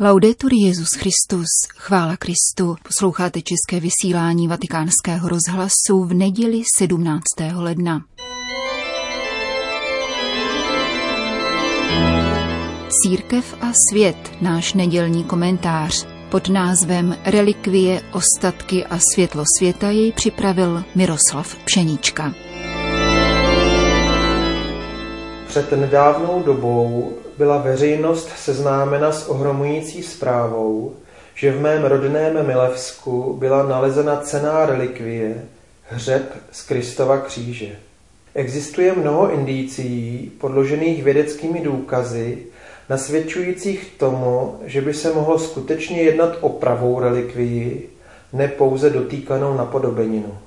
Laudetur Jezus Christus, chvála Kristu. Posloucháte české vysílání Vatikánského rozhlasu v neděli 17. ledna. Církev a svět, náš nedělní komentář. Pod názvem Relikvie, ostatky a světlo světa jej připravil Miroslav Pšeníčka. Před nedávnou dobou byla veřejnost seznámena s ohromující zprávou, že v mém rodném Milevsku byla nalezena cená relikvie, hřeb z Kristova kříže. Existuje mnoho indicí, podložených vědeckými důkazy, nasvědčujících tomu, že by se mohlo skutečně jednat o pravou relikvii, ne pouze dotýkanou napodobeninu.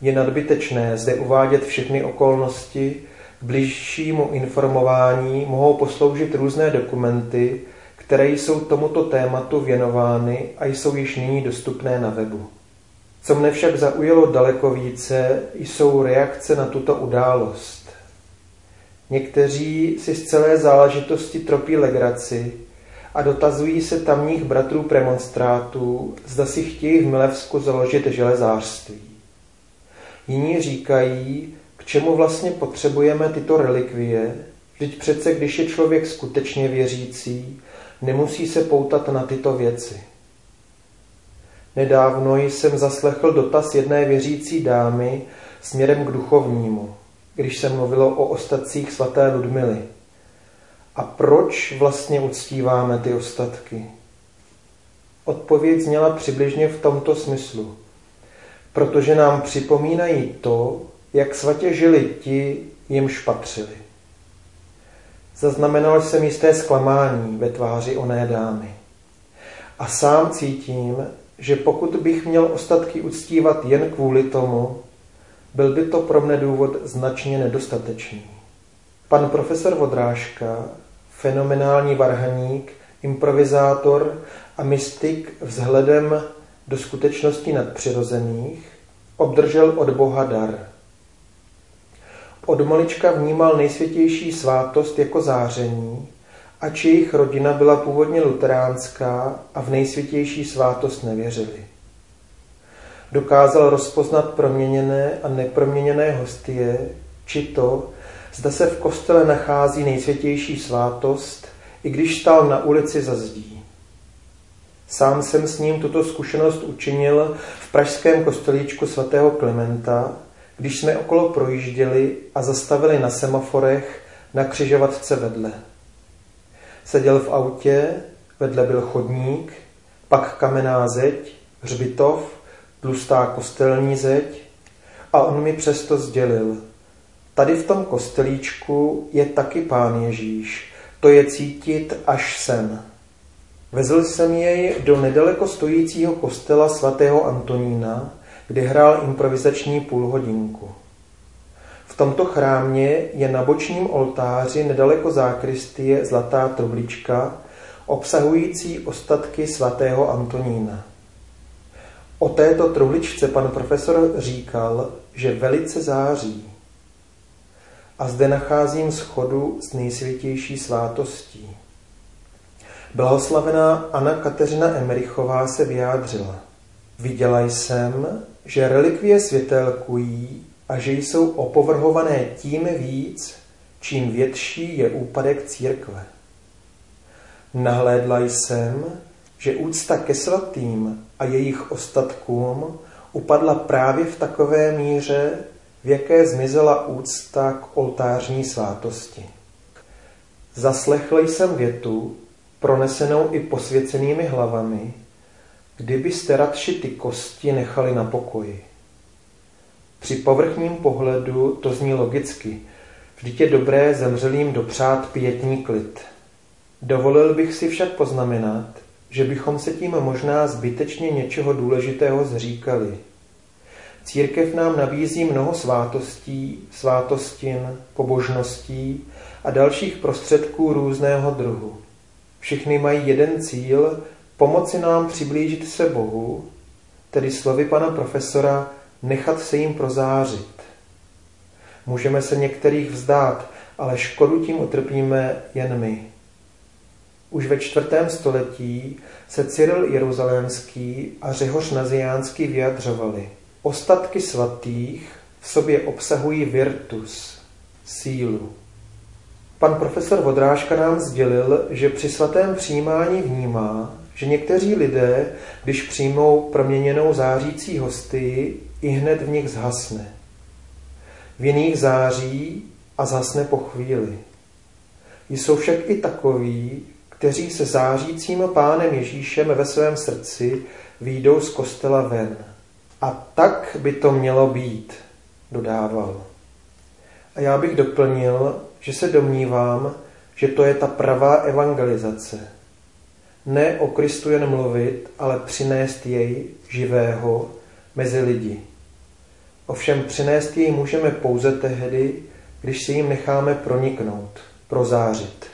Je nadbytečné zde uvádět všechny okolnosti, k bližšímu informování mohou posloužit různé dokumenty, které jsou tomuto tématu věnovány a jsou již nyní dostupné na webu. Co mne však zaujalo daleko více, jsou reakce na tuto událost. Někteří si z celé záležitosti tropí legraci a dotazují se tamních bratrů premonstrátů, zda si chtějí v Milevsku založit železářství. Jiní říkají, čemu vlastně potřebujeme tyto relikvie? Vždyť přece, když je člověk skutečně věřící, nemusí se poutat na tyto věci. Nedávno jsem zaslechl dotaz jedné věřící dámy směrem k duchovnímu, když se mluvilo o ostatcích svaté Ludmily. A proč vlastně uctíváme ty ostatky? Odpověď zněla přibližně v tomto smyslu. Protože nám připomínají to, jak svatě žili ti, jimž patřili. Zaznamenal jsem jisté zklamání ve tváři oné dámy. A sám cítím, že pokud bych měl ostatky uctívat jen kvůli tomu, byl by to pro mne důvod značně nedostatečný. Pan profesor Vodrážka, fenomenální varhaník, improvizátor a mystik vzhledem do skutečností nadpřirozených, obdržel od Boha dar – od malička vnímal nejsvětější svátost jako záření, ač jejich rodina byla původně luteránská a v nejsvětější svátost nevěřili. Dokázal rozpoznat proměněné a neproměněné hostie, či to, zda se v kostele nachází nejsvětější svátost, i když stál na ulici za zdí. Sám jsem s ním tuto zkušenost učinil v pražském kostelíčku svatého Klementa, když jsme okolo projížděli a zastavili na semaforech na křižovatce vedle. Seděl v autě, vedle byl chodník, pak kamenná zeď, hřbitov, tlustá kostelní zeď a on mi přesto sdělil. Tady v tom kostelíčku je taky pán Ježíš, to je cítit až sem. Vezl jsem jej do nedaleko stojícího kostela svatého Antonína, kdy hrál improvizační půlhodinku. V tomto chrámě je na bočním oltáři nedaleko zákristie zlatá truhlička, obsahující ostatky svatého Antonína. O této truhličce pan profesor říkal, že velice září. A zde nacházím schodu s nejsvětější svátostí. Blahoslavená Anna Kateřina Emerichová se vyjádřila. Viděla jsem, že relikvie světelkují a že jsou opovrhované tím víc, čím větší je úpadek církve. Nahlédla jsem, že úcta ke svatým a jejich ostatkům upadla právě v takové míře, v jaké zmizela úcta k oltářní svátosti. Zaslechl jsem větu, pronesenou i posvěcenými hlavami, Kdybyste radši ty kosti nechali na pokoji. Při povrchním pohledu to zní logicky. Vždyť je dobré zemřelým dopřát pětní klid. Dovolil bych si však poznamenat, že bychom se tím možná zbytečně něčeho důležitého zříkali. Církev nám nabízí mnoho svátostí, svátostin, pobožností a dalších prostředků různého druhu. Všichni mají jeden cíl pomoci nám přiblížit se Bohu, tedy slovy pana profesora nechat se jim prozářit. Můžeme se některých vzdát, ale škodu tím utrpíme jen my. Už ve čtvrtém století se Cyril Jeruzalémský a Řehoř Naziánský vyjadřovali. Ostatky svatých v sobě obsahují virtus, sílu. Pan profesor Vodrážka nám sdělil, že při svatém přijímání vnímá, že někteří lidé, když přijmou proměněnou zářící hostii, i hned v nich zhasne. V jiných září a zhasne po chvíli. Jsou však i takoví, kteří se zářícím pánem Ježíšem ve svém srdci výjdou z kostela ven. A tak by to mělo být, dodával. A já bych doplnil, že se domnívám, že to je ta pravá evangelizace. Ne o Kristu jen mluvit, ale přinést jej živého mezi lidi. Ovšem přinést jej můžeme pouze tehdy, když si jim necháme proniknout, prozářit.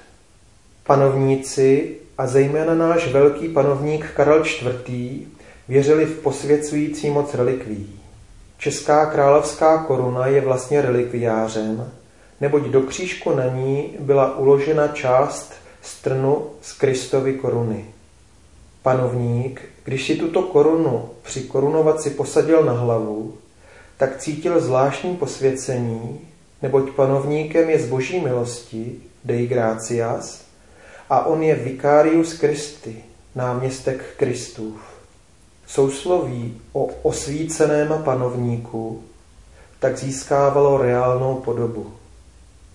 Panovníci a zejména náš velký panovník Karel IV. věřili v posvěcující moc relikví. Česká královská koruna je vlastně relikviářem, neboť do křížku na ní byla uložena část strnu z Kristovy koruny. Panovník, když si tuto korunu při korunovaci posadil na hlavu, tak cítil zvláštní posvěcení, neboť panovníkem je z boží milosti, Dei Gratias, a on je Vicarius Christi, náměstek Kristův. Sousloví o osvíceném panovníku tak získávalo reálnou podobu.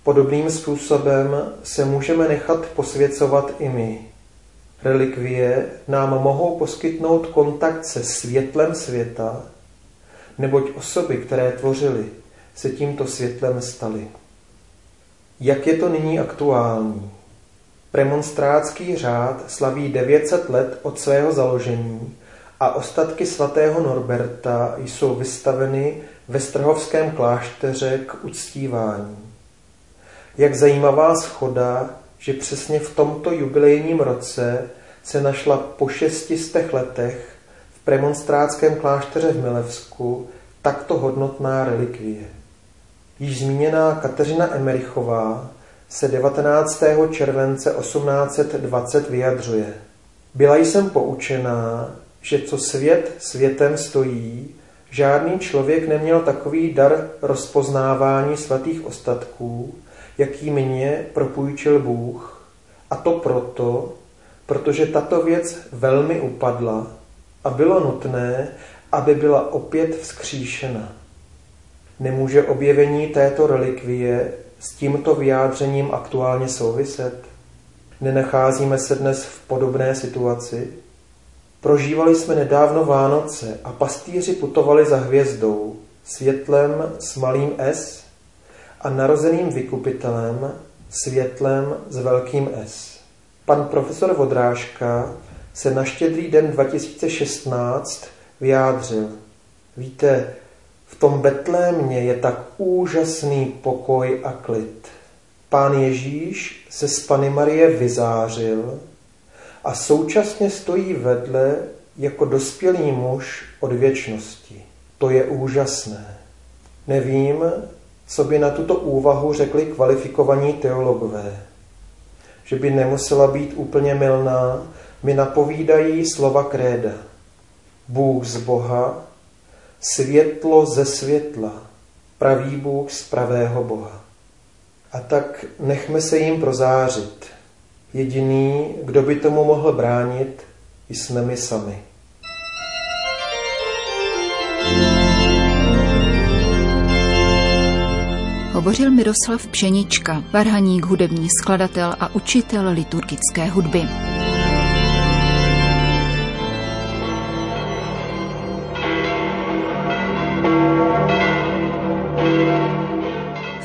Podobným způsobem se můžeme nechat posvěcovat i my. Relikvie nám mohou poskytnout kontakt se světlem světa, neboť osoby, které tvořily, se tímto světlem staly. Jak je to nyní aktuální? Premonstrátský řád slaví 900 let od svého založení a ostatky svatého Norberta jsou vystaveny ve Strhovském klášteře k uctívání. Jak zajímavá schoda, že přesně v tomto jubilejním roce se našla po šestistech letech v premonstrátském klášteře v Milevsku takto hodnotná relikvie. Již zmíněná Kateřina Emerichová se 19. července 1820 vyjadřuje. Byla jsem poučená, že co svět světem stojí, žádný člověk neměl takový dar rozpoznávání svatých ostatků, jaký mě propůjčil Bůh. A to proto, protože tato věc velmi upadla a bylo nutné, aby byla opět vzkříšena. Nemůže objevení této relikvie s tímto vyjádřením aktuálně souviset? Nenacházíme se dnes v podobné situaci? Prožívali jsme nedávno Vánoce a pastýři putovali za hvězdou, světlem s malým S a narozeným vykupitelem, světlem s velkým S. Pan profesor Vodrážka se na štědrý den 2016 vyjádřil. Víte, v tom Betlémě je tak úžasný pokoj a klid. Pán Ježíš se z Pany Marie vyzářil a současně stojí vedle jako dospělý muž od věčnosti. To je úžasné. Nevím, co by na tuto úvahu řekli kvalifikovaní teologové. Že by nemusela být úplně milná, mi napovídají slova kréda. Bůh z Boha, světlo ze světla, pravý Bůh z pravého Boha. A tak nechme se jim prozářit. Jediný, kdo by tomu mohl bránit, jsme my sami. Hovořil Miroslav Pšenička, varhaník, hudební skladatel a učitel liturgické hudby.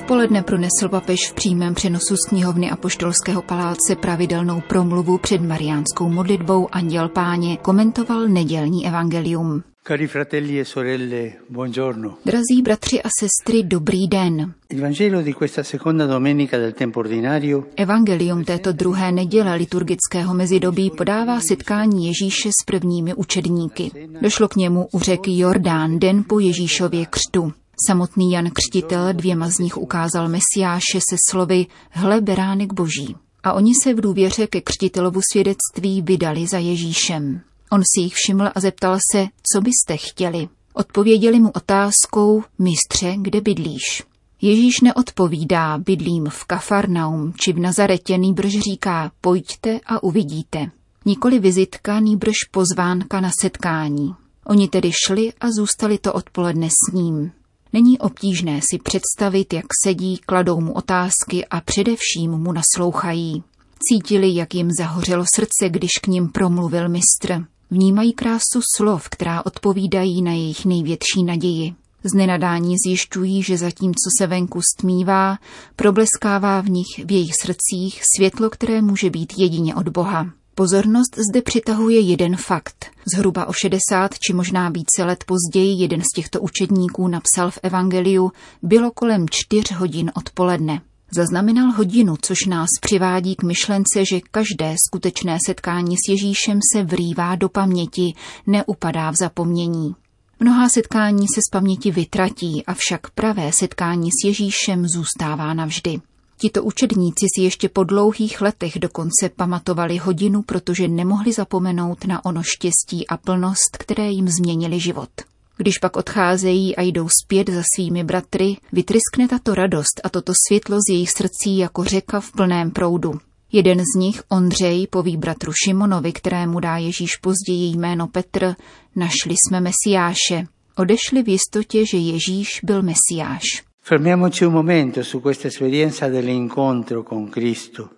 poledne pronesl papež v přímém přenosu z knihovny Apoštolského paláce pravidelnou promluvu před mariánskou modlitbou Anděl Páně, komentoval nedělní evangelium. Cari fratelli e sorelle, buongiorno. Drazí bratři a sestry, dobrý den. Il Vangelo di questa seconda domenica del tempo ordinario Evangelium této druhé neděle liturgického mezidobí podává setkání Ježíše s prvními učedníky. Došlo k němu u řeky Jordán den po Ježíšově křtu. Samotný Jan Křtitel dvěma z nich ukázal Mesiáše se slovy Hle beránek boží. a oni se v důvěře ke křtitelovu svědectví vydali za Ježíšem. On si jich všiml a zeptal se, co byste chtěli. Odpověděli mu otázkou, mistře, kde bydlíš? Ježíš neodpovídá, bydlím v Kafarnaum či v Nazaretě, nýbrž říká, pojďte a uvidíte. Nikoli vizitka, nýbrž pozvánka na setkání. Oni tedy šli a zůstali to odpoledne s ním. Není obtížné si představit, jak sedí, kladou mu otázky a především mu naslouchají. Cítili, jak jim zahořelo srdce, když k ním promluvil mistr. Vnímají krásu slov, která odpovídají na jejich největší naději. Z nenadání zjišťují, že zatímco se venku stmívá, probleskává v nich, v jejich srdcích, světlo, které může být jedině od Boha. Pozornost zde přitahuje jeden fakt. Zhruba o 60 či možná více let později jeden z těchto učedníků napsal v Evangeliu, bylo kolem čtyř hodin odpoledne. Zaznamenal hodinu, což nás přivádí k myšlence, že každé skutečné setkání s Ježíšem se vrývá do paměti, neupadá v zapomnění. Mnohá setkání se z paměti vytratí, avšak pravé setkání s Ježíšem zůstává navždy. Tito učedníci si ještě po dlouhých letech dokonce pamatovali hodinu, protože nemohli zapomenout na ono štěstí a plnost, které jim změnili život. Když pak odcházejí a jdou zpět za svými bratry, vytryskne tato radost a toto světlo z jejich srdcí jako řeka v plném proudu. Jeden z nich, Ondřej, poví bratru Šimonovi, kterému dá Ježíš později jméno Petr, našli jsme Mesiáše. Odešli v jistotě, že Ježíš byl Mesiáš. Fermiamoci un momento su questa esperienza dell'incontro con Cristo.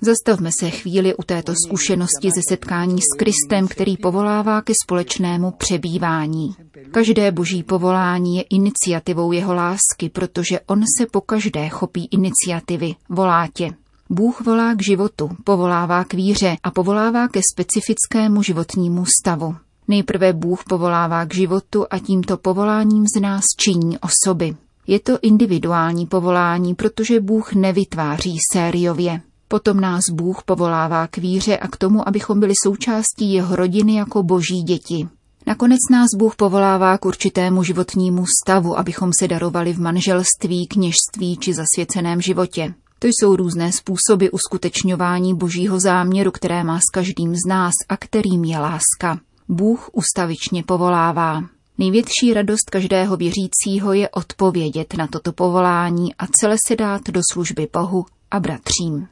Zastavme se chvíli u této zkušenosti ze setkání s Kristem, který povolává ke společnému přebývání. Každé boží povolání je iniciativou jeho lásky, protože on se po každé chopí iniciativy, volá tě. Bůh volá k životu, povolává k víře a povolává ke specifickému životnímu stavu. Nejprve Bůh povolává k životu a tímto povoláním z nás činí osoby. Je to individuální povolání, protože Bůh nevytváří sériově. Potom nás Bůh povolává k víře a k tomu, abychom byli součástí jeho rodiny jako boží děti. Nakonec nás Bůh povolává k určitému životnímu stavu, abychom se darovali v manželství, kněžství či zasvěceném životě. To jsou různé způsoby uskutečňování božího záměru, které má s každým z nás a kterým je láska. Bůh ustavičně povolává. Největší radost každého věřícího je odpovědět na toto povolání a celé se dát do služby Bohu a bratřím.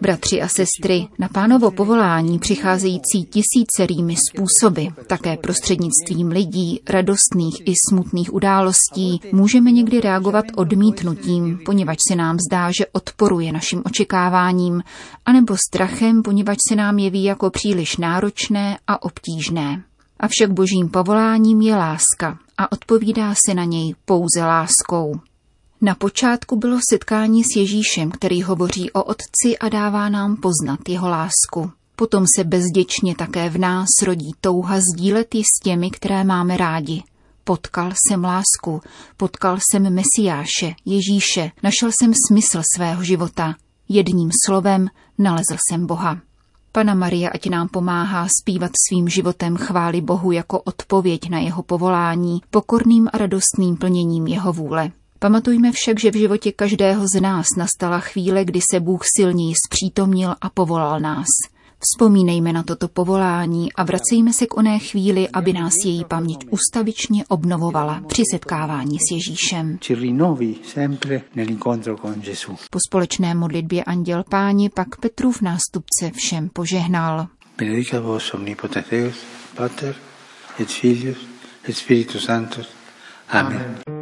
Bratři a sestry, na pánovo povolání přicházející tisícerými způsoby, také prostřednictvím lidí, radostných i smutných událostí, můžeme někdy reagovat odmítnutím, poněvadž se nám zdá, že odporuje našim očekáváním, anebo strachem, poněvadž se nám jeví jako příliš náročné a obtížné. Avšak božím povoláním je láska a odpovídá se na něj pouze láskou. Na počátku bylo setkání s Ježíšem, který hovoří o Otci a dává nám poznat jeho lásku. Potom se bezděčně také v nás rodí touha sdílet ji s těmi, které máme rádi. Potkal jsem lásku, potkal jsem Mesiáše, Ježíše, našel jsem smysl svého života. Jedním slovem nalezl jsem Boha. Pana Maria ať nám pomáhá zpívat svým životem chvály Bohu jako odpověď na jeho povolání, pokorným a radostným plněním jeho vůle. Pamatujme však, že v životě každého z nás nastala chvíle, kdy se Bůh silněji zpřítomnil a povolal nás. Vzpomínejme na toto povolání a vracejme se k oné chvíli, aby nás její paměť ustavičně obnovovala při setkávání s Ježíšem. Po společné modlitbě Anděl Páni pak Petrův nástupce všem požehnal. Benedicat vos omnipotens Deus, Pater, et Filius, et Spiritus Sanctus. Amen. Amen.